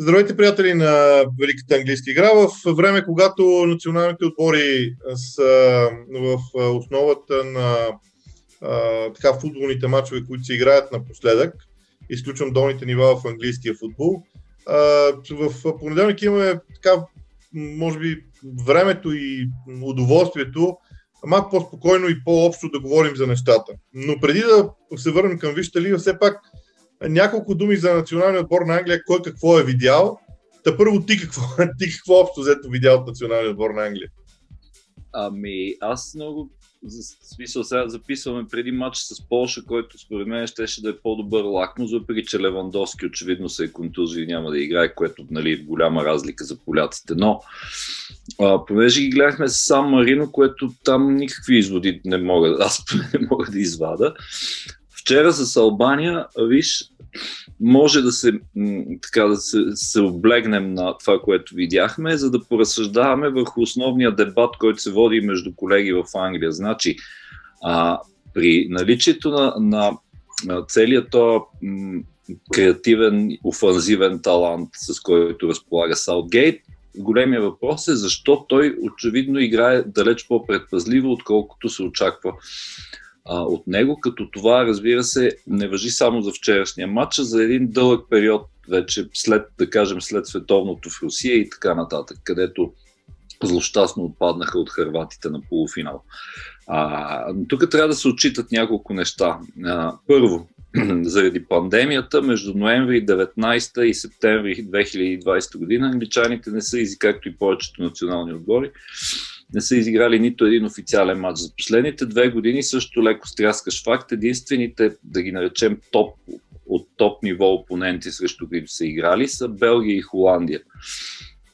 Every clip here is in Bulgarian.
Здравейте, приятели на Великата английска игра. В време, когато националните отбори са в основата на така, футболните матчове, които се играят напоследък, изключвам долните нива в английския футбол, в понеделник имаме така, може би, времето и удоволствието малко по-спокойно и по-общо да говорим за нещата. Но преди да се върнем към Висшата лига, все пак няколко думи за националния отбор на Англия, кой какво е видял. Та първо ти какво, ти какво общо взето видял от националния отбор на Англия? Ами, аз много за смисъл сега записваме преди матч с Полша, който според мен щеше да е по-добър лакмус, въпреки че Левандовски очевидно се е контузия и няма да играе, което нали, е голяма разлика за поляците. Но а, понеже ги гледахме с Сан Марино, което там никакви изводи не мога, аз не мога да извада. Вчера с Албания, виж, може да се, така, да се, се облегнем на това, което видяхме, за да поразсъждаваме върху основния дебат, който се води между колеги в Англия. Значи, а, при наличието на, на, на целият то м- креативен, офанзивен талант, с който разполага Саутгейт, големия въпрос е защо той очевидно играе далеч по-предпазливо, отколкото се очаква а, от него, като това, разбира се, не въжи само за вчерашния матч, а за един дълъг период, вече след, да кажем, след световното в Русия и така нататък, където злощастно отпаднаха от хърватите на полуфинал. А, тук трябва да се отчитат няколко неща. А, първо, заради пандемията, между ноември 19 и септември 2020 година англичаните не са, както и повечето национални отбори, не са изиграли нито един официален матч. За последните две години също леко стряскаш факт. Единствените, да ги наречем топ, от топ ниво опоненти, срещу които са играли, са Белгия и Холандия.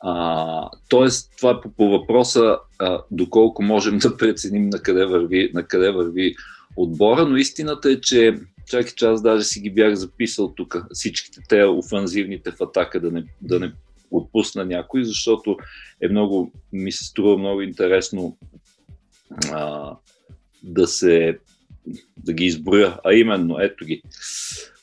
А, тоест, това е по, по въпроса а, доколко можем да преценим на къде върви, на къде върви отбора, но истината е, че чакай, че аз даже си ги бях записал тук, всичките те офанзивните в атака, да не, да не отпусна някой, защото е много, ми се струва много интересно а, да се да ги изброя, а именно, ето ги.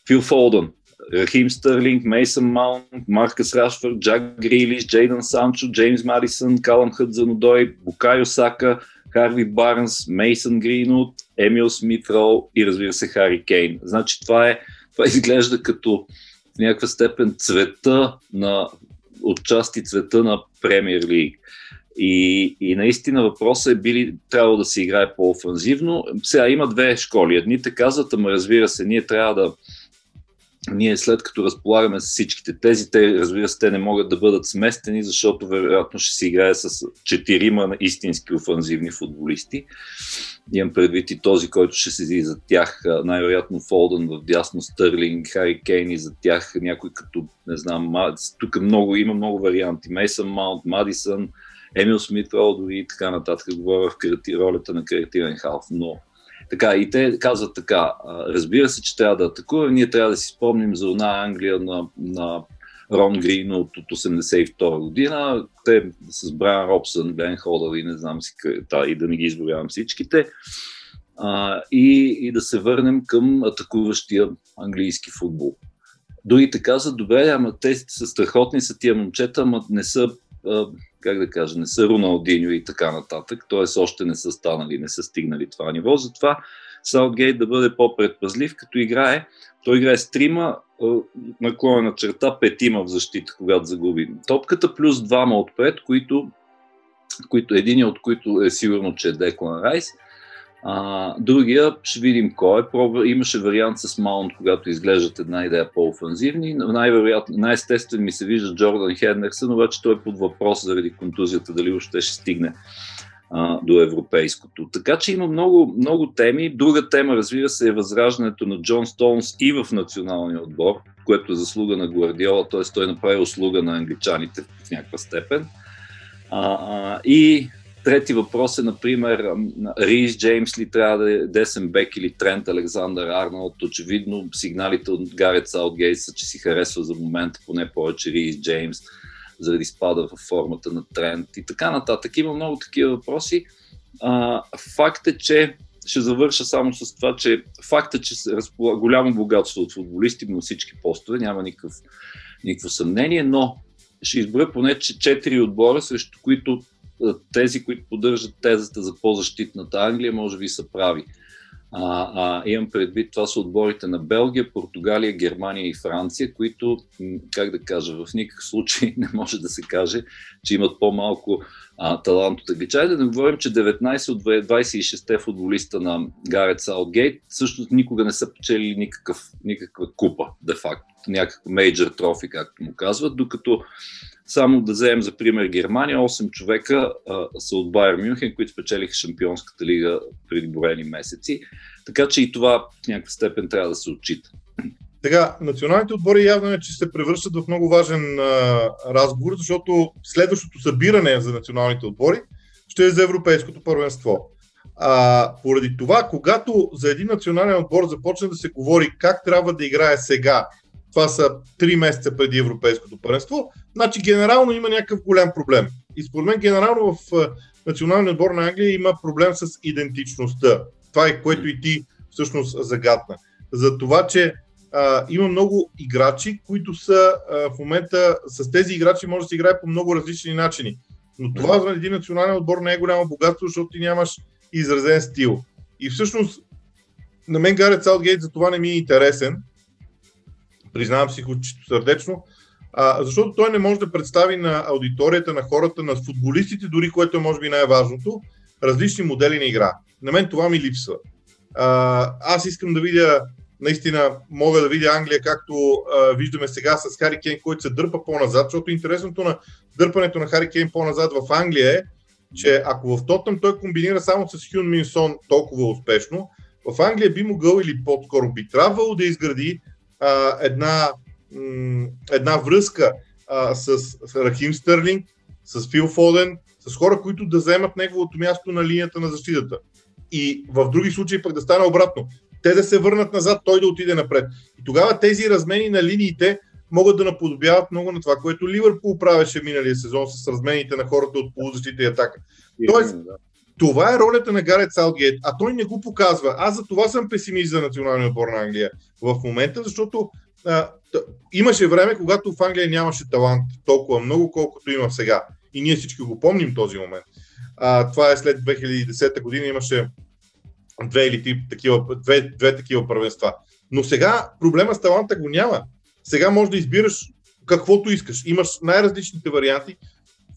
Фил Фолдън, Рахим Стърлинг, Мейсън Маунт, Маркъс Рашфорд, Джак Грилиш, Джейдън Санчо, Джеймс Марисън, Калам Хъдзанодой, Букайо Сака, Харви Барнс, Мейсън Гринут, Емил Смит Роу и разбира се Хари Кейн. Значи това е, това изглежда като в някаква степен цвета на отчасти цвета на Премьер Лиг. И, и наистина въпросът е били трябва да се играе по-офанзивно. Сега има две школи. Едните казват, ама разбира се, ние трябва да ние след като разполагаме с всичките тези, те, разбира се, те не могат да бъдат сместени, защото вероятно ще се играе с четирима истински офанзивни футболисти. Имам предвид и този, който ще седи за тях, най-вероятно Фолдън в дясно, Стърлинг, Хари Кейн и за тях някой като, не знам, тук много, има много варианти. Мейсън Маунт, Мадисън, Емил Смит, Ролдори и така нататък. Говоря в ролята на креативен халф, но така, и те казват така, разбира се, че трябва да атакува, ние трябва да си спомним за една Англия на, на Рон Грин от, от 82 година, те с Брайан Робсън, Бен Холдър и не знам си, та, и да не ги изброявам всичките, а, и, и да се върнем към атакуващия английски футбол. Другите казват, добре, ама те са страхотни са тия момчета, ама не са как да кажа, не са Роналдиньо и така нататък, т.е. още не са станали, не са стигнали това ниво. Затова Саутгейт да бъде по-предпазлив, като играе, той играе с трима, наклонена черта, петима в защита, когато загуби топката, плюс двама отпред, които, които един от които е сигурно, че е Деклан Райс, а, другия, ще видим кой е. Проба, имаше вариант с Маунт, когато изглеждат една идея по-офанзивни. Най-вероятно, най-естествено ми се вижда Джордан Хеднерсън, обаче той е под въпрос заради контузията, дали още ще стигне а, до европейското. Така че има много, много теми. Друга тема, разбира се, е възраждането на Джон Стоунс и в националния отбор, което е заслуга на Гвардиола, т.е. той направи услуга на англичаните в някаква степен. А, а, и Трети въпрос е, например, Рис Джеймс ли трябва да е десен бек или Трент Александър Арнолд. Очевидно сигналите от Гарет Саутгейт са, че си харесва за момента поне повече Рис Джеймс заради спада в формата на Трент и така нататък. Има много такива въпроси. А, факт е, че ще завърша само с това, че факт е, че разполага голямо богатство от футболисти на всички постове, няма никакъв никакво съмнение, но ще изброя поне четири отбора, срещу които тези, които поддържат тезата за по-защитната Англия, може би са прави. А, а, имам предвид, това са отборите на Белгия, Португалия, Германия и Франция, които, как да кажа, в никакъв случай не може да се каже, че имат по-малко а, талант от англичани. Да не говорим, че 19 от 26-те футболиста на Гарет Саутгейт всъщност никога не са печели никакъв, никаква купа, де-факто, някакъв мейджор трофи, както му казват, докато само да вземем за пример Германия, 8 човека а, са от Байер Мюнхен, които спечелиха Шампионската лига преди броени месеци. Така че и това в някаква степен трябва да се отчита. Сега, националните отбори явно е, че се превръщат в много важен а, разговор, защото следващото събиране за националните отбори ще е за Европейското първенство. А, поради това, когато за един национален отбор започне да се говори как трябва да играе сега това са 3 месеца преди Европейското първенство, значи генерално има някакъв голям проблем. И според мен генерално в националния отбор на Англия има проблем с идентичността. Това е което и ти всъщност загадна. За това, че а, има много играчи, които са а, в момента с тези играчи може да се играе по много различни начини. Но това за един национален отбор не е голямо богатство, защото ти нямаш изразен стил. И всъщност на мен Гарет Саутгейт за това не ми е интересен, признавам си го сърдечно, а, защото той не може да представи на аудиторията, на хората, на футболистите, дори което е може би най-важното, различни модели на игра. На мен това ми липсва. А, аз искам да видя, наистина мога да видя Англия, както а, виждаме сега с Хари Кейн, който се дърпа по-назад, защото интересното на дърпането на Хари Кейн по-назад в Англия е, че ако в Тотъм той комбинира само с Хюн Минсон толкова успешно, в Англия би могъл или по-скоро би трябвало да изгради а, една, м, една връзка а, с, с Рахим Стърлинг, с Фил Фоден, с хора, които да вземат неговото място на линията на защитата. И в други случаи пък да стане обратно. Те да се върнат назад, той да отиде напред. И тогава тези размени на линиите могат да наподобяват много на това, което Ливърпул правеше миналия сезон с размените на хората от полузащита и атака. Тоест, това е ролята на Гарет Саутгейт, а той не го показва. Аз за това съм песимист за националния отбор на Англия в момента, защото а, т- имаше време, когато в Англия нямаше талант толкова много, колкото има сега. И ние всички го помним този момент. А, това е след 2010 година, имаше две или три такива, две, две такива първенства. Но сега проблема с таланта го няма. Сега можеш да избираш каквото искаш. Имаш най-различните варианти.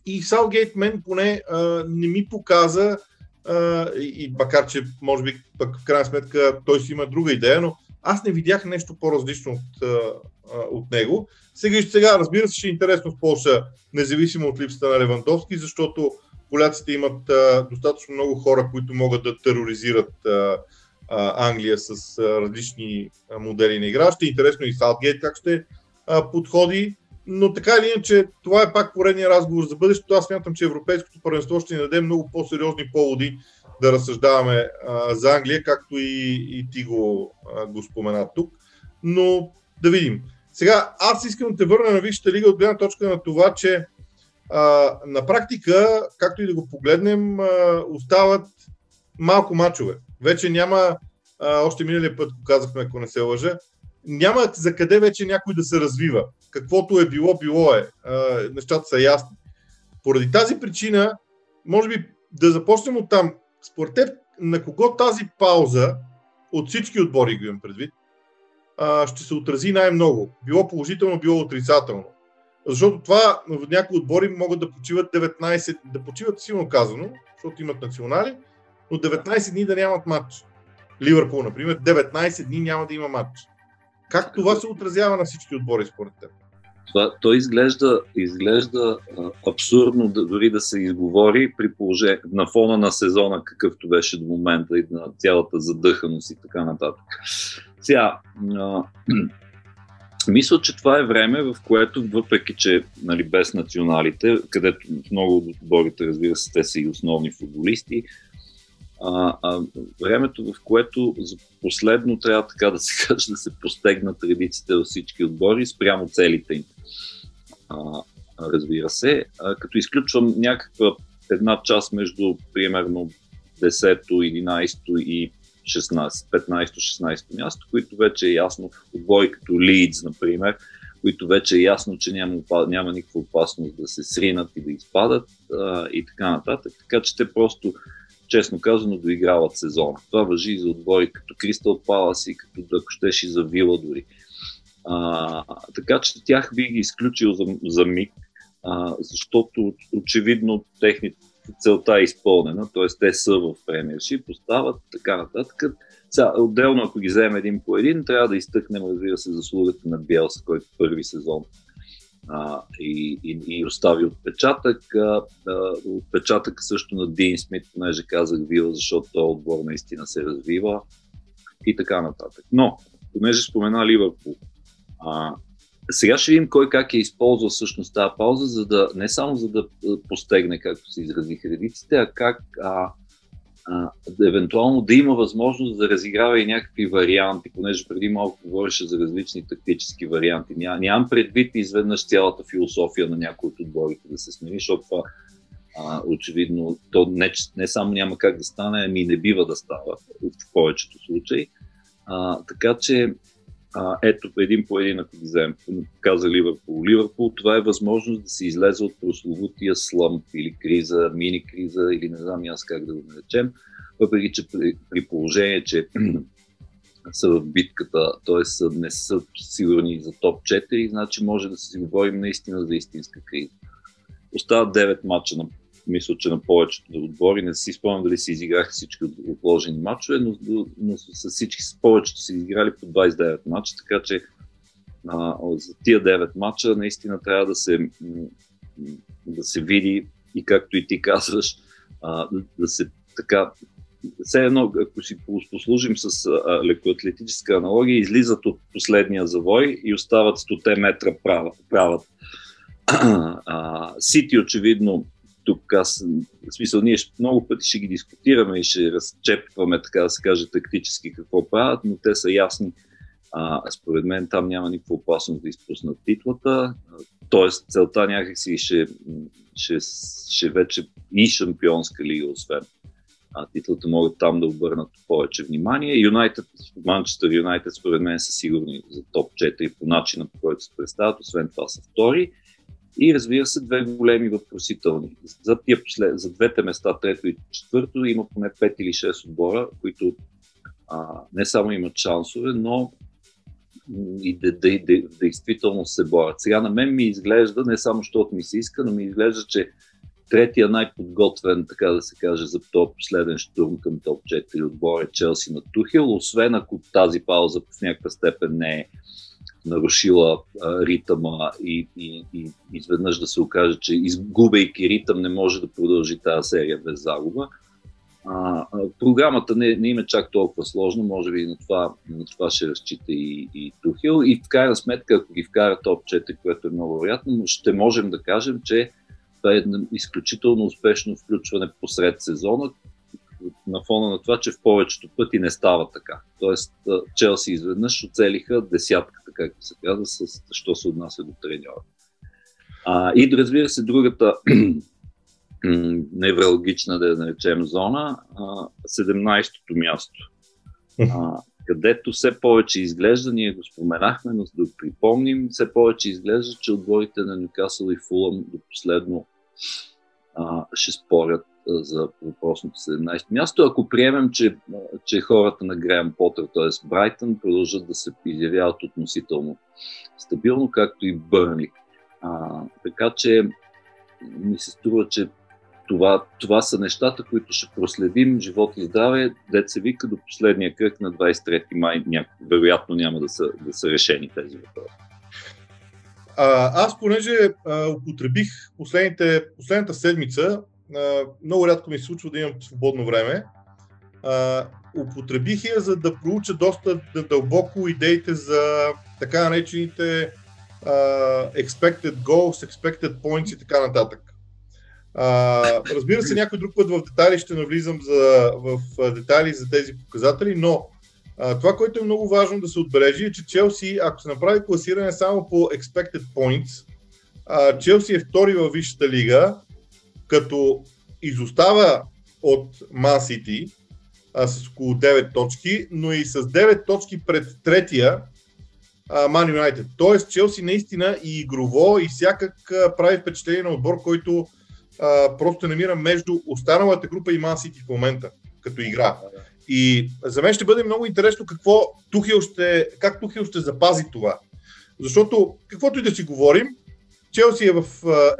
И Саутгейт мен поне а, не ми показа и макар, че може би пък в крайна сметка той си има друга идея, но аз не видях нещо по-различно от, от него. Сега, сега, разбира се, ще е интересно в Польша, независимо от липсата на Левандовски, защото поляците имат а, достатъчно много хора, които могат да тероризират а, а, Англия с а, различни а, модели на игра. Ще е интересно и Саутгейт как ще а, подходи но така или иначе, това е пак поредния разговор за бъдещето. Аз смятам, че Европейското първенство ще ни даде много по-сериозни поводи да разсъждаваме а, за Англия, както и, и ти го, а, го спомена тук. Но да видим. Сега, аз искам да те върна на Висшата лига от гледна точка на това, че а, на практика, както и да го погледнем, а, остават малко мачове. Вече няма, а, още миналия път го казахме, ако не се лъжа, няма за къде вече някой да се развива. Каквото е било, било е. А, нещата са ясни. Поради тази причина, може би да започнем от там. Според теб, на кого тази пауза, от всички отбори го имам предвид, а, ще се отрази най-много. Било положително, било отрицателно. Защото това в някои отбори могат да почиват 19, да почиват силно казано, защото имат национали, но 19 дни да нямат матч. Ливърпул, например, 19 дни няма да има матч. Как това се отразява на всички отбори според теб? Това, то изглежда, изглежда абсурдно да, дори да се изговори при положение на фона на сезона, какъвто беше до момента и на цялата задъханост и така нататък. Сега, а, мисля, че това е време, в което, въпреки че нали, без националите, където много от отборите, разбира се, те са и основни футболисти, а, а, времето, в което за последно трябва така да се каже да се постегнат редиците във всички отбори спрямо целите им. Разбира се, като изключвам някаква една част между примерно 10, 11 и 16, 15-16 място, които вече е ясно отбори като Leeds, например, които вече е ясно, че няма, няма никаква опасност да се сринат и да изпадат а, и така нататък. Така че те просто, честно казано, доиграват сезона. Това въжи и за отбори като Кристал Палас и като ако щеш и за Вила дори. А, така че тях би ги изключил за, за миг, а, защото очевидно техните целта е изпълнена, т.е. те са в премиерши, поставят така нататък. Сега, отделно, ако ги вземем един по един, трябва да изтъкнем, разбира се, заслугата на Биелс, който първи сезон а, и, и, и остави отпечатък. А, а, отпечатък също на Дин Смит, понеже казах Вила, защото този отбор наистина се развива и така нататък. Но, понеже спомена Ливърпул, а, сега ще видим кой как е използвал всъщност тази пауза, за да, не само за да постегне, както се изразиха редиците, а как а, а, евентуално да има възможност да разиграва и някакви варианти, понеже преди малко говореше за различни тактически варианти. Ня, нямам предвид изведнъж цялата философия на някои от отборите да се смени, защото това а, очевидно то не, не само няма как да стане, ами не бива да става в повечето случаи. А, така че а, ето един по един, ако ги вземем, каза Ливърпул. Ливърпул, това е възможност да се излезе от прословутия слъмп или криза, мини криза или не знам аз как да го наречем, въпреки че при, при положение, че са в битката, т.е. не са сигурни за топ 4, значи може да се говорим наистина за истинска криза. Остават 9 мача на мисля, че на повечето отбори. Не си спомням дали си изиграха всички отложени матчове, но, но с всички, с повечето си изиграли по 29 мача, така че а, за тия 9 мача наистина трябва да се, да се види и както и ти казваш, а, да се така все едно, ако си послужим с лекоатлетическа аналогия, излизат от последния завой и остават 100 метра правят. Сити очевидно тук аз, в смисъл, ние много пъти ще ги дискутираме и ще разчепваме, така да се каже, тактически какво правят, но те са ясни. А, според мен там няма никаква опасност да изпуснат титлата. Тоест, целта някакси ще, ще, ще вече и шампионска лига, освен а, титлата могат там да обърнат повече внимание. Юнайтед, Манчестър Юнайтед според мен са сигурни за топ 4 по начина по който се представят, освен това са втори. И разбира се, две големи въпросителни. За, тия за двете места, трето и четвърто, има поне 5 или 6 отбора, които а, не само имат шансове, но и да, да, да, действително се борят. Сега на мен ми изглежда, не само защото ми се иска, но ми изглежда, че третия най-подготвен, така да се каже, за този последен штурм към топ 4 отбор е Челси на Тухил, освен ако тази пауза в някаква степен не е нарушила а, ритъма и, и, и изведнъж да се окаже, че изгубейки ритъм не може да продължи тази серия без загуба. А, програмата не, не има е чак толкова сложна, може би на това, на това ще разчита и, и Тухил. И в крайна сметка, ако ги вкара топ 4, което е много вероятно, ще можем да кажем, че това е изключително успешно включване посред сезона, на фона на това, че в повечето пъти не става така. Тоест, Челси изведнъж оцелиха десятката, както се казва, с, що се отнася до треньора. А, и разбира се, другата неврологична, да я наречем, зона, 17-то място. А, където все повече изглежда, ние го споменахме, но да припомним, все повече изглежда, че отборите на Нюкасъл и Фулъм до последно а, ще спорят за въпросното 17 място. Ако приемем, че, че хората на Греъм Потър, т.е. Брайтън, продължат да се изявяват относително стабилно, както и Бърни. А, така че ми се струва, че това, това са нещата, които ще проследим живот и здраве, деца вика до последния кръг на 23 май. Ня... Вероятно няма да са, да са решени тези въпроси. А, аз, понеже а, употребих последните, последната седмица много рядко ми се случва да имам свободно време. А, употребих я, за да проуча доста дълбоко идеите за така наречените expected goals, expected points и така нататък. Разбира се, някой друг път в детайли ще навлизам за, в детайли за тези показатели, но това, което е много важно да се отбележи е, че Челси, ако се направи класиране само по expected points, Челси е втори във Висшата лига, като изостава от City а, с около 9 точки, но и с 9 точки пред третия Ман Юнайтед. Тоест Челси наистина и игрово и всякак прави впечатление на отбор, който а, просто намира между останалата група и Ман Сити в момента, като игра. И за мен ще бъде много интересно какво Тухил ще, как Тухил ще запази това. Защото, каквото и да си говорим, Челси е в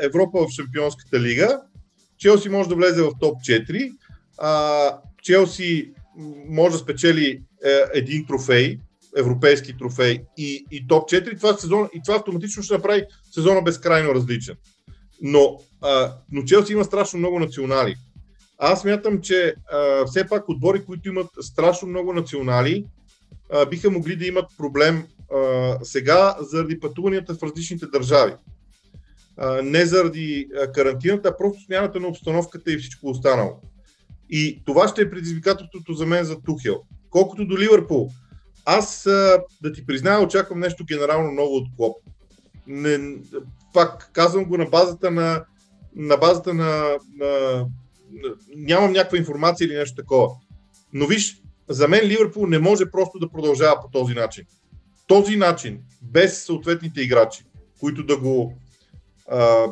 Европа в Шампионската лига, Челси може да влезе в топ 4, а, Челси може да спечели е, един трофей, европейски трофей и, и топ 4, това, сезон, и това автоматично ще направи сезона безкрайно различен. Но, а, но Челси има страшно много национали. Аз мятам, че а, все пак отбори, които имат страшно много национали, а, биха могли да имат проблем а, сега заради пътуванията в различните държави. Не заради карантината, а просто смяната на обстановката и всичко останало. И това ще е предизвикателството за мен за Тухел. Колкото до Ливърпул, аз да ти призная, очаквам нещо генерално ново от Клоп. Не, пак казвам го на базата на, на базата на, на нямам някаква информация или нещо такова. Но виж, за мен Ливърпул не може просто да продължава по този начин. Този начин, без съответните играчи, които да го а,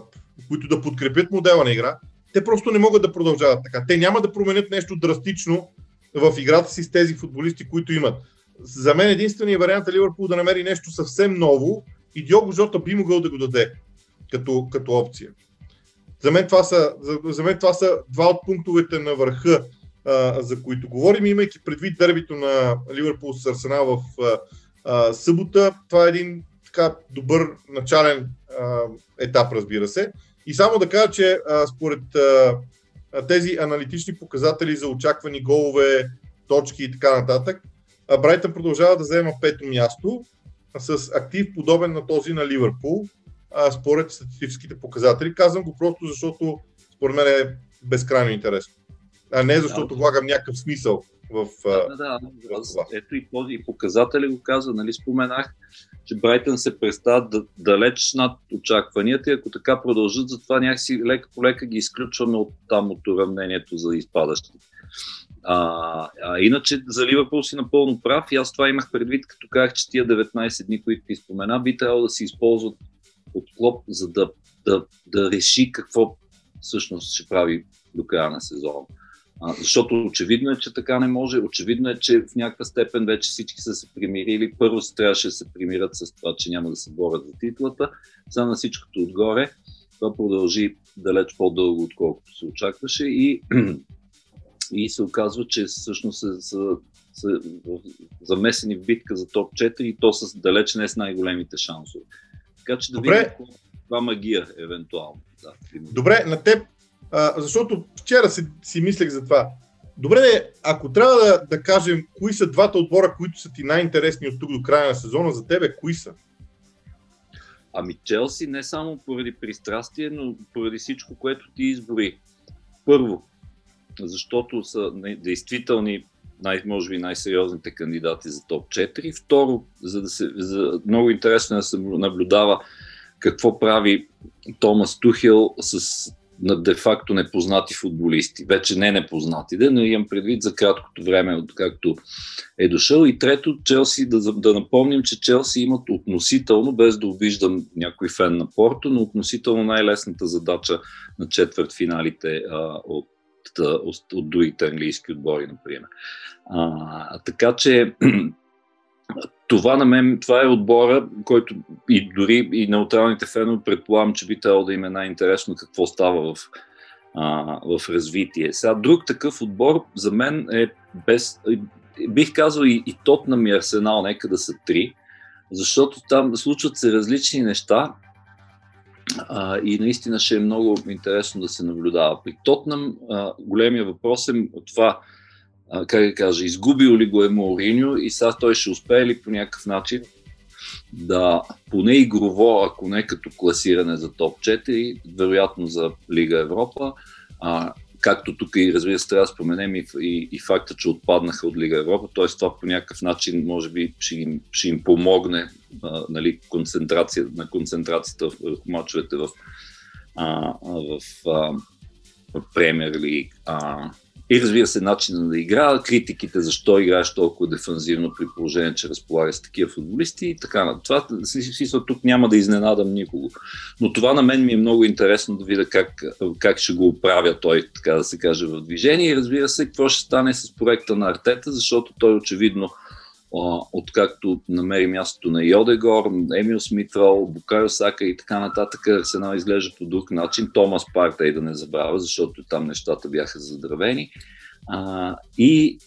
които да подкрепят модела на игра, те просто не могат да продължават така. Те няма да променят нещо драстично в играта си с тези футболисти, които имат. За мен единственият вариант е Ливърпул да намери нещо съвсем ново и Диого Жота би могъл да го даде като, като опция. За мен, това са, за, за мен това са два от пунктовете на върха, а, за които говорим, имайки предвид дербито на Ливърпул с Арсенал в а, а, събота. Това е един така добър начален а, етап, разбира се. И само да кажа, че а, според а, тези аналитични показатели за очаквани голове, точки и така нататък, Брайтън продължава да взема пето място с актив подобен на този на Ливърпул, а, според статистическите показатели. Казвам го просто защото според мен е безкрайно интересно. А не защото влагам някакъв смисъл в. Да, да, да. Аз, ето и този показатели го каза, нали споменах, че Брайтън се представят да, далеч над очакванията и ако така продължат, затова някакси лека по лека ги изключваме от там от уравнението за изпадащите. А, а иначе за Ливърпул си напълно прав и аз това имах предвид, като казах, че тия 19 дни, които ти спомена, би трябвало да се използват от Клоп, за да, да, да реши какво всъщност ще прави до края на сезона. А, защото очевидно е, че така не може. Очевидно е, че в някаква степен вече всички са се примирили. Първо се трябваше да се примират с това, че няма да се борят за титлата. За на всичкото отгоре това продължи далеч по-дълго, отколкото се очакваше и, и се оказва, че всъщност са, са, са замесени в битка за топ 4 и то с далеч не с най-големите шансове. Така че да Добре. видим това магия, евентуално. Да, Добре, на теб, а, защото вчера си, си мислех за това. Добре, ако трябва да, да кажем кои са двата отбора, които са ти най-интересни от тук до края на сезона, за тебе кои са? Ами Челси не само поради пристрастие, но поради всичко, което ти избори. Първо, защото са действителни най- може би най-сериозните кандидати за топ 4. Второ, за да се, за, много интересно е да се наблюдава какво прави Томас Тухил с на де-факто непознати футболисти. Вече не непознати, да, но имам предвид за краткото време, откакто е дошъл. И трето, Челси, да, да напомним, че Челси имат относително, без да обиждам някой фен на Порто, но относително най-лесната задача на четвърт финалите а, от от, от другите английски отбори, например. А, така че това на мен, това е отбора, който и дори и неутралните фенове предполагам, че би трябвало да им е най-интересно какво става в, а, в развитие. Сега друг такъв отбор за мен е без, бих казал и, и Тотнам и Арсенал, нека да са три, защото там случват се различни неща а, и наистина ще е много интересно да се наблюдава. При Тотнам големия въпрос е това, а, как да кажа, изгубил ли го е Мауриньо и сега той ще успее ли по някакъв начин да поне игрово, ако не като класиране за топ 4, вероятно за Лига Европа, а, както тук и разбира се трябва да споменем и, и, и факта, че отпаднаха от Лига Европа, т.е. това по някакъв начин може би ще им, ще им помогне а, нали, концентрация, на концентрацията в мачовете в, а, в, а, в Премьер Лиг. А, и разбира се, начина да игра, критиките защо играеш толкова дефанзивно при положение, че разполага с такива футболисти и така на това. Смисъл, тук няма да изненадам никого. Но това на мен ми е много интересно да видя как, как ще го оправя той, така да се каже, в движение. И разбира се, какво ще стане с проекта на Артета, защото той очевидно откакто намери мястото на Йодегор, Емил Смитрол, Букайо Сака и така нататък, Арсенал изглежда по друг начин. Томас Парта и да не забравя, защото там нещата бяха задравени. А, и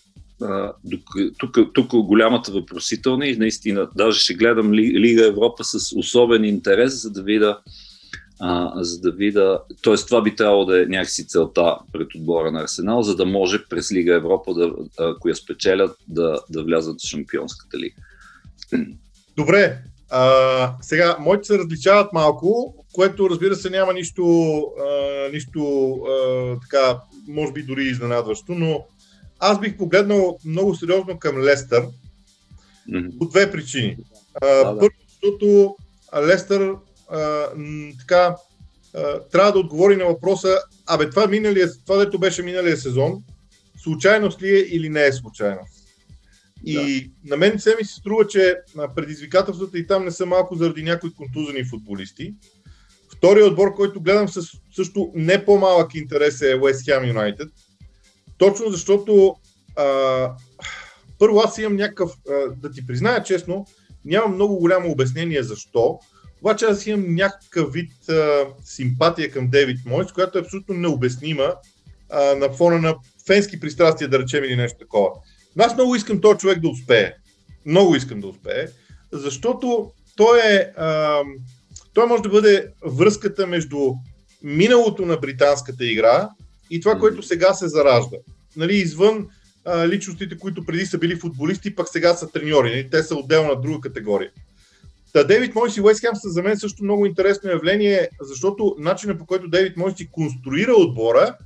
тук голямата въпросителна и наистина даже ще гледам Лига Европа с особен интерес, за да видя а, за да видя, т.е. това би трябвало да е някакси целта пред отбора на Арсенал, за да може през Лига Европа, да, ако я спечелят, да, да влязат в Шампионската лига. Добре, а, сега, моите се различават малко, което разбира се няма нищо, а, нищо а, така, може би дори изненадващо, но аз бих погледнал много сериозно към Лестър mm-hmm. по две причини. А, да, да. Първо, защото Лестър а, така, а, трябва да отговори на въпроса, абе това, миналия, това дето беше миналия сезон, случайност ли е или не е случайност? И да. на мен се ми се струва, че предизвикателствата и там не са малко заради някои контузени футболисти. Вторият отбор, който гледам с също не по-малък интерес е West Ham United. Точно защото а, първо аз имам някакъв, а, да ти призная честно, нямам много голямо обяснение защо, обаче аз имам някакъв вид а, симпатия към Дейвид Мойс, която е абсолютно необяснима а, на фона на фенски пристрастия, да речем, или нещо такова. Но аз много искам този човек да успее. Много искам да успее, защото той е. А, той може да бъде връзката между миналото на британската игра и това, което сега се заражда. Нали, извън а, личностите, които преди са били футболисти, пък сега са треньори. Нали, те са отделна друга категория. Та Дейвид Мойс и Уест Хем са за мен също много интересно явление, защото начинът по който Дейвид Мойс си конструира отбора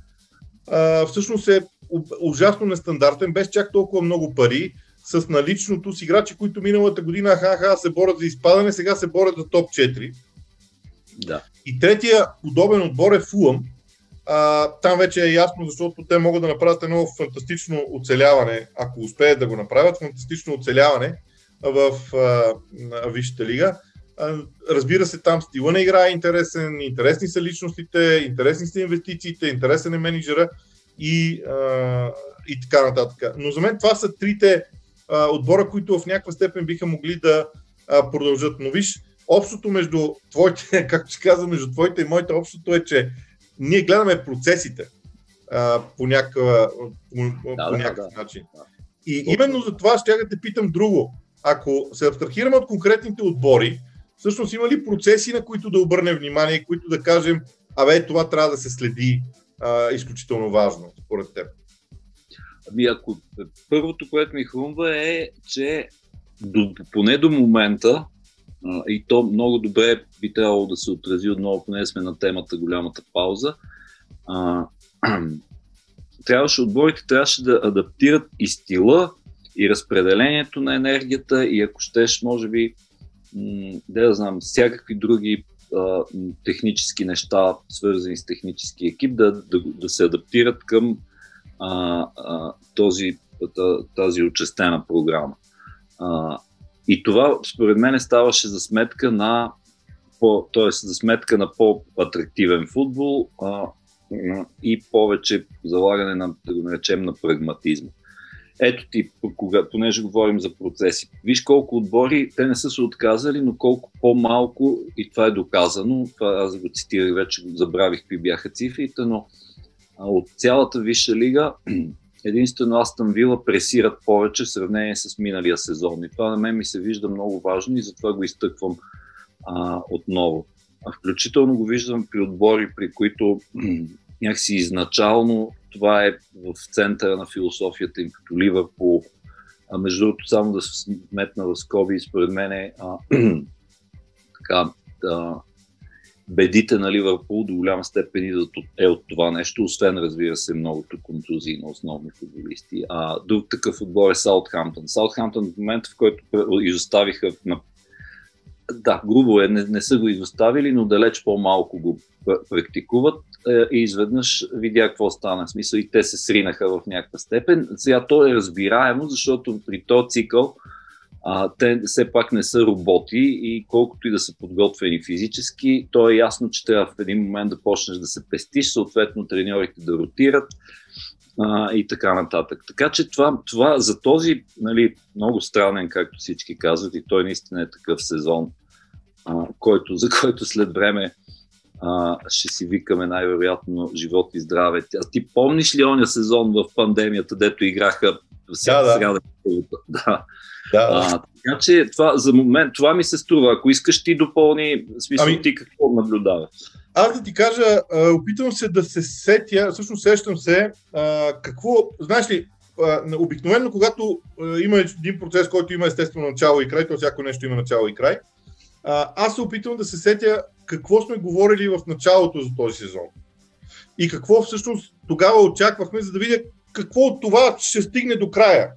а, всъщност е ужасно нестандартен, без чак толкова много пари, с наличното с играчи, които миналата година ха-ха се борят за изпадане, сега се борят за топ 4. Да. И третия подобен отбор е Фулъм. А, там вече е ясно, защото те могат да направят едно фантастично оцеляване, ако успеят да го направят, фантастично оцеляване в Висшата лига. Разбира се, там стила на игра е интересен, интересни са личностите, интересни са инвестициите, интересен е менеджера и, и така нататък. Но за мен това са трите отбора, които в някаква степен биха могли да продължат. Но виж, общото между твоите, както се казва, между твоите и моите, общото е, че ние гледаме процесите а, по, някакъв, по, да, по някакъв да, начин. И именно за това ще да те питам друго ако се абстрахираме от конкретните отбори, всъщност има ли процеси, на които да обърнем внимание, които да кажем, абе, това трябва да се следи а, изключително важно, според теб? Ами ако първото, което ми хрумва е, че до, поне до момента, а, и то много добре би трябвало да се отрази отново, поне сме на темата голямата пауза, а, трябваше отборите трябваше да адаптират и стила, и разпределението на енергията и ако щеш, може би, да да знам, всякакви други а, технически неща, свързани с технически екип, да, да, да се адаптират към а, а, този, тази очестена програма. А, и това, според мен, ставаше за сметка на по, т.е. за сметка на по-атрактивен футбол а, и повече залагане на, да го наречем, на прагматизма. Ето ти, кога, понеже говорим за процеси. Виж колко отбори, те не са се отказали, но колко по-малко, и това е доказано, това аз го цитирах вече, забравих какви бяха цифрите, но от цялата Висша лига единствено Астън Вила пресират повече в сравнение с миналия сезон. И това на мен ми се вижда много важно и затова го изтъквам а, отново. А включително го виждам при отбори, при които някакси изначално това е в центъра на философията им, като Ливърпул. А между другото, само да се сметна в скоби, според мен така, а, бедите на Ливърпул до голяма степен идват от, е от това нещо, освен разбира се многото контузии на основни футболисти. А, друг такъв отбор е Саутхамптън. Саутхамптън в момента, в който изоставиха на да, грубо е, не, не са го изоставили, но далеч по-малко го практикуват и изведнъж видя какво стана. В смисъл и те се сринаха в някаква степен. Сега то е разбираемо, защото при този цикъл а, те все пак не са роботи и колкото и да са подготвени физически, то е ясно, че трябва в един момент да почнеш да се пестиш, съответно треньорите да ротират а, и така нататък. Така че това, това за този нали, много странен, както всички казват, и той наистина е такъв сезон, а, който, за който след време а, ще си викаме най-вероятно живот и здраве. А ти помниш ли оня сезон в пандемията, дето играха всяка да, сряда? Да. Да. А, така че това, за момент, това ми се струва. Ако искаш ти допълни, смисъл ами, ти какво наблюдаваш? Аз да ти кажа, опитвам се да се сетя, всъщност сещам се, а, какво, знаеш ли, обикновено когато има един процес, който има естествено начало и край, то всяко нещо има начало и край, а, аз се опитвам да се сетя какво сме говорили в началото за този сезон. И какво всъщност тогава очаквахме, за да видя какво от това ще стигне до края.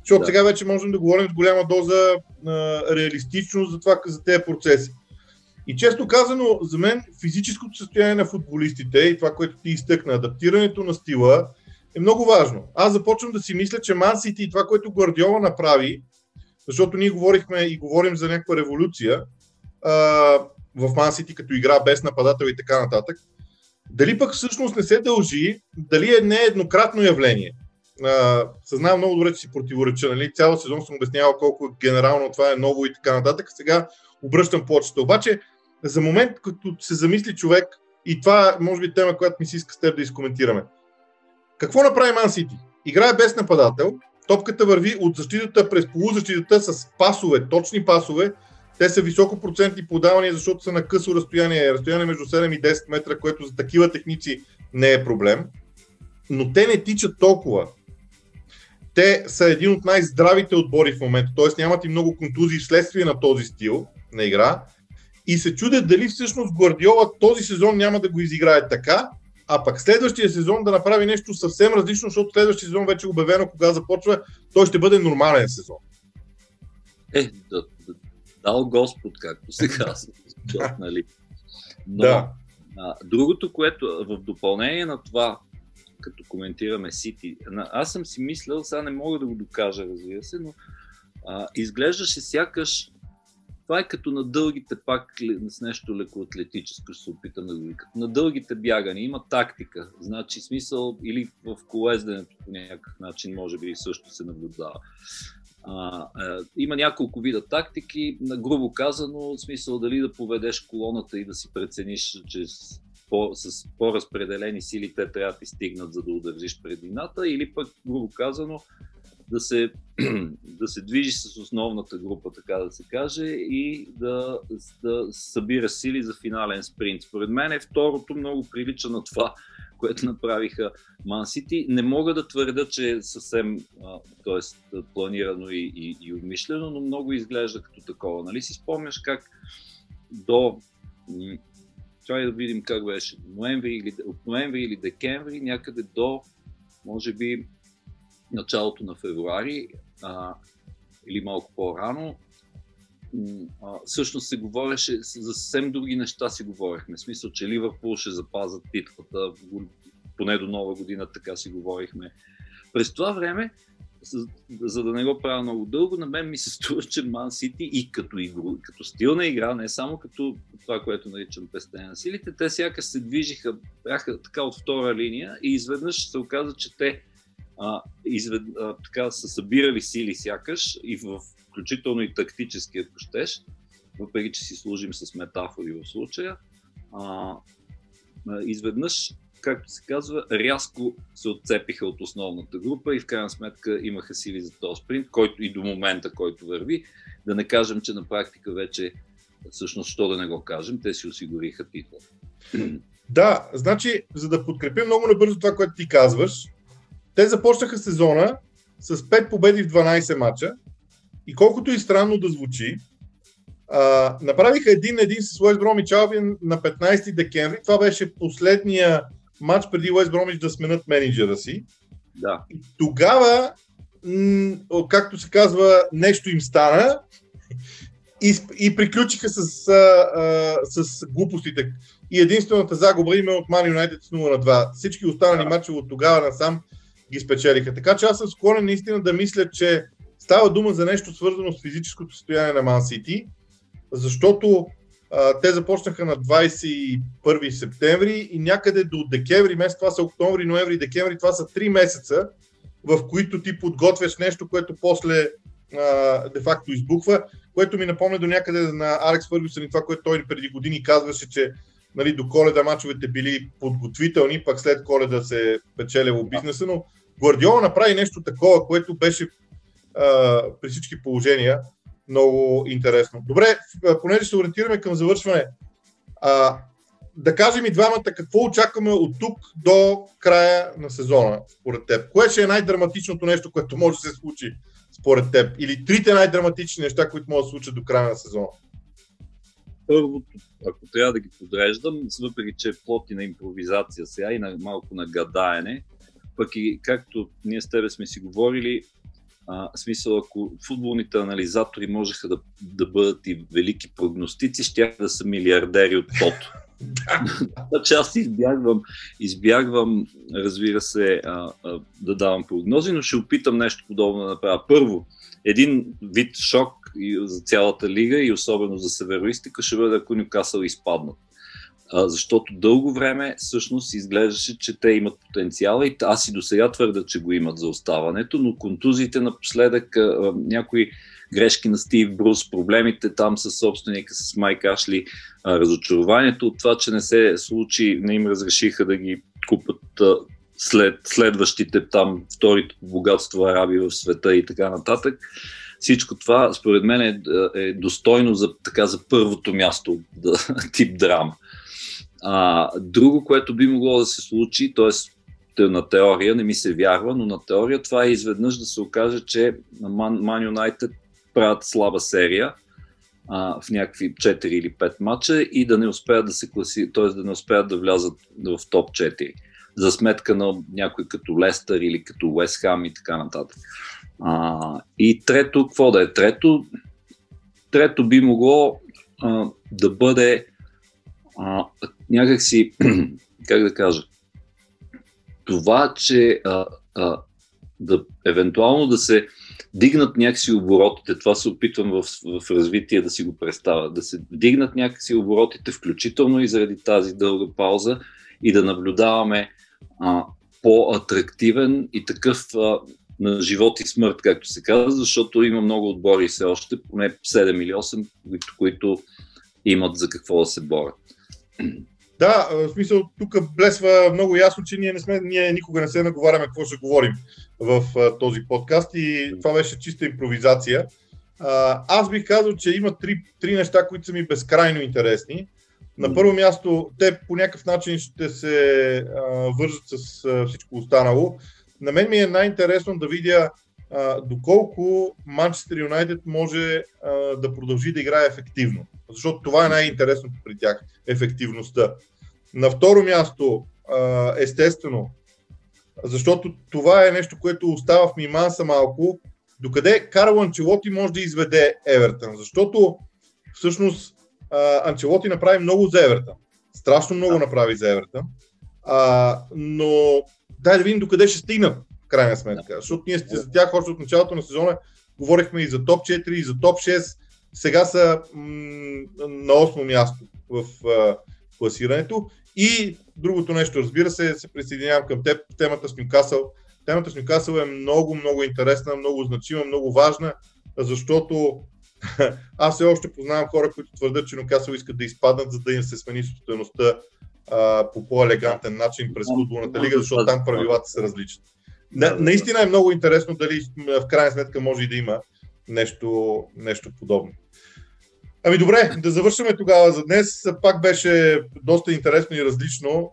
Защото да. сега вече можем да говорим с голяма доза а, реалистичност за, това, за тези процеси. И често казано, за мен физическото състояние на футболистите и това, което ти изтъкна, адаптирането на стила е много важно. Аз започвам да си мисля, че Мансити и това, което Гвардиола направи, защото ние говорихме и говорим за някаква революция а, в Мансити, като игра без нападател и така нататък, дали пък всъщност не се дължи, дали е не еднократно явление. съзнавам много добре, че си противореча. Нали? Цял сезон съм обяснявал колко генерално това е ново и така нататък. Сега обръщам почта. Обаче, за момент, като се замисли човек, и това може би тема, която ми се иска с теб да изкоментираме. Какво направи Ман Сити? Играе без нападател, топката върви от защитата през полузащитата с пасове, точни пасове. Те са високопроцентни подавания, защото са на късо разстояние, разстояние между 7 и 10 метра, което за такива техници не е проблем. Но те не тичат толкова. Те са един от най-здравите отбори в момента, т.е. нямат и много контузии вследствие на този стил на игра и се чудят дали всъщност Гвардиола този сезон няма да го изиграе така, а пък следващия сезон да направи нещо съвсем различно, защото следващия сезон вече е обявено кога започва, той ще бъде нормален сезон. Е, да, дал Господ, както се казва. нали? Но, да. а, другото, което в допълнение на това, като коментираме Сити, аз съм си мислял, сега не мога да го докажа, разбира се, но а, изглеждаше сякаш това е като на дългите пак с нещо леко атлетическо, ще се опитам да го ви. Като на дългите бягания има тактика. Значи смисъл или в колезденето по някакъв начин може би също се наблюдава. А, а, има няколко вида тактики, на грубо казано, в смисъл дали да поведеш колоната и да си прецениш, че с, по, с по-разпределени сили те трябва да ти стигнат, за да удържиш предината, или пък, грубо казано, да се, да се движи с основната група, така да се каже, и да, да събира сили за финален спринт. Според мен е второто много прилича на това, което направиха Ман Сити. Не мога да твърда, че е съвсем т.е. планирано и, и, и обмишлено, но много изглежда като такова. Нали си спомняш как до Чай да видим как беше. Ноември или, от ноември или декември, някъде до, може би, началото на февруари а, или малко по-рано, а, всъщност се говореше за съвсем други неща си говорихме. В смисъл, че Ливърпул ще запазят титлата, поне до нова година така си говорихме. През това време, за да не го правя много дълго, на мен ми се струва, че Ман Сити и като, игру, като стил на игра, не само като това, което наричам пестене на силите, те сякаш се движиха, бяха така от втора линия и изведнъж се оказа, че те а, извед, а, така са събирали сили сякаш и в, включително и тактически, ако щеш, въпреки че си служим с метафори в случая, а, изведнъж, както се казва, рязко се отцепиха от основната група и в крайна сметка имаха сили за този спринт, който и до момента, който върви. Да не кажем, че на практика вече, всъщност, що да не го кажем, те си осигуриха титла. Да, значи, за да подкрепим много набързо това, което ти казваш, те започнаха сезона с 5 победи в 12 мача и колкото и странно да звучи, а, направиха един на един с Уест Бромич Албин на 15 декември. Това беше последния матч преди Уест Бромич да сменят менеджера си. Да. И тогава, м- както се казва, нещо им стана и, и приключиха с, а, а, с глупостите. И единствената загуба има от Man United с 0 на 2. Всички останали мачове от тогава насам ги спечелиха. Така че аз съм склонен наистина да мисля, че става дума за нещо свързано с физическото състояние на Man City, защото а, те започнаха на 21 септември и някъде до декември месец, това са октомври, ноември, декември, това са 3 месеца, в които ти подготвяш нещо, което после де-факто избухва, което ми напомня до някъде на Алекс Фъргюсън и това, което той преди години казваше, че нали, до коледа мачовете били подготвителни, пък след коледа се печелило бизнеса, но Гвардиола направи нещо такова, което беше при всички положения много интересно. Добре, понеже се ориентираме към завършване, а, да кажем и двамата какво очакваме от тук до края на сезона, според теб. Кое ще е най-драматичното нещо, което може да се случи според теб? Или трите най-драматични неща, които могат да се случат до края на сезона? Първото, ако трябва да ги подреждам, въпреки че е плоти на импровизация сега и на малко на гадаене, пък и както ние с тебе сме си говорили, а, смисъл, ако футболните анализатори можеха да, да бъдат и велики прогностици, ще да са милиардери от тото. Значи аз избягвам, избягвам, разбира се, а, а, да давам прогнози, но ще опитам нещо подобно да направя. Първо, един вид шок за цялата лига и особено за североистика ще бъде ако Нюкасъл изпаднат. Защото дълго време всъщност изглеждаше, че те имат потенциала и аз и до сега твърда, че го имат за оставането, но контузиите напоследък, някои грешки на Стив Брус, проблемите там с собственика, с Майк Ашли, разочарованието от това, че не се случи, не им разрешиха да ги купат след следващите там вторите по богатство араби в света и така нататък. Всичко това, според мен, е, е достойно за, така, за първото място да, тип драма. А, друго, което би могло да се случи, т.е. на теория, не ми се вярва, но на теория това е изведнъж да се окаже, че Man United правят слаба серия а, в някакви 4 или 5 мача и да не успеят да се класи, т.е. да не успеят да влязат в топ 4 за сметка на някой като Лестър или като Уест Хам и така нататък. А, и трето, какво да е трето? Трето би могло а, да бъде а, някакси, как да кажа, това, че а, а, да, евентуално да се дигнат някакси оборотите, това се опитвам в, в развитие да си го представя, да се дигнат някакси оборотите, включително и заради тази дълга пауза и да наблюдаваме а, по-атрактивен и такъв а, на живот и смърт, както се казва, защото има много отбори все още, поне 7 или 8, които, които имат за какво да се борят. Да, в смисъл, тук блесва много ясно, че ние, не сме, ние никога не се наговаряме какво ще говорим в а, този подкаст и това беше чиста импровизация. А, аз бих казал, че има три, три неща, които са ми безкрайно интересни. На първо място, те по някакъв начин ще се а, вържат с а, всичко останало. На мен ми е най-интересно да видя а, доколко Манчестър Юнайтед може а, да продължи да играе ефективно. Защото това е най-интересното при тях ефективността. На второ място, естествено, защото това е нещо, което остава в миманса малко, докъде Карл Анчелоти може да изведе Евертън. Защото всъщност Анчелоти направи много за Евертън. Страшно много направи за Евертън. А, но дай да видим докъде ще стигнат, в крайна сметка. Защото ние за тях още от началото на сезона говорихме и за топ 4, и за топ 6. Сега са м- на 8 място в а, класирането. И другото нещо, разбира се, се присъединявам към теб, темата с Нюкасъл. Темата с Нюкасъл е много, много интересна, много значима, много важна, защото аз все още познавам хора, които твърдят, че Нюкасъл искат да изпаднат, за да им се смени стоеността по по-елегантен начин през футболната лига, защото там правилата са различни. На, наистина е много интересно дали в крайна сметка може и да има нещо, нещо подобно. Ами добре, да завършим тогава за днес. Пак беше доста интересно и различно.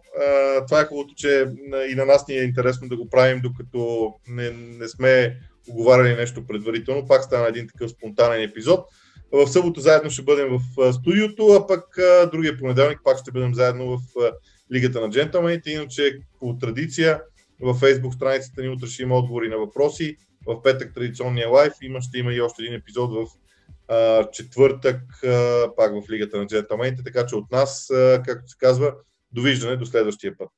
Това е хубавото, че и на нас ни е интересно да го правим, докато не, не сме оговаряли нещо предварително. Пак стана един такъв спонтанен епизод. В събота заедно ще бъдем в студиото, а пък другия понеделник пак ще бъдем заедно в Лигата на джентълмените. Иначе по традиция във Facebook страницата ни утре ще има отговори на въпроси. В петък традиционния лайф има, ще има и още един епизод в а, четвъртък а, пак в Лигата на джентълмените, така че от нас, а, както се казва, довиждане до следващия път.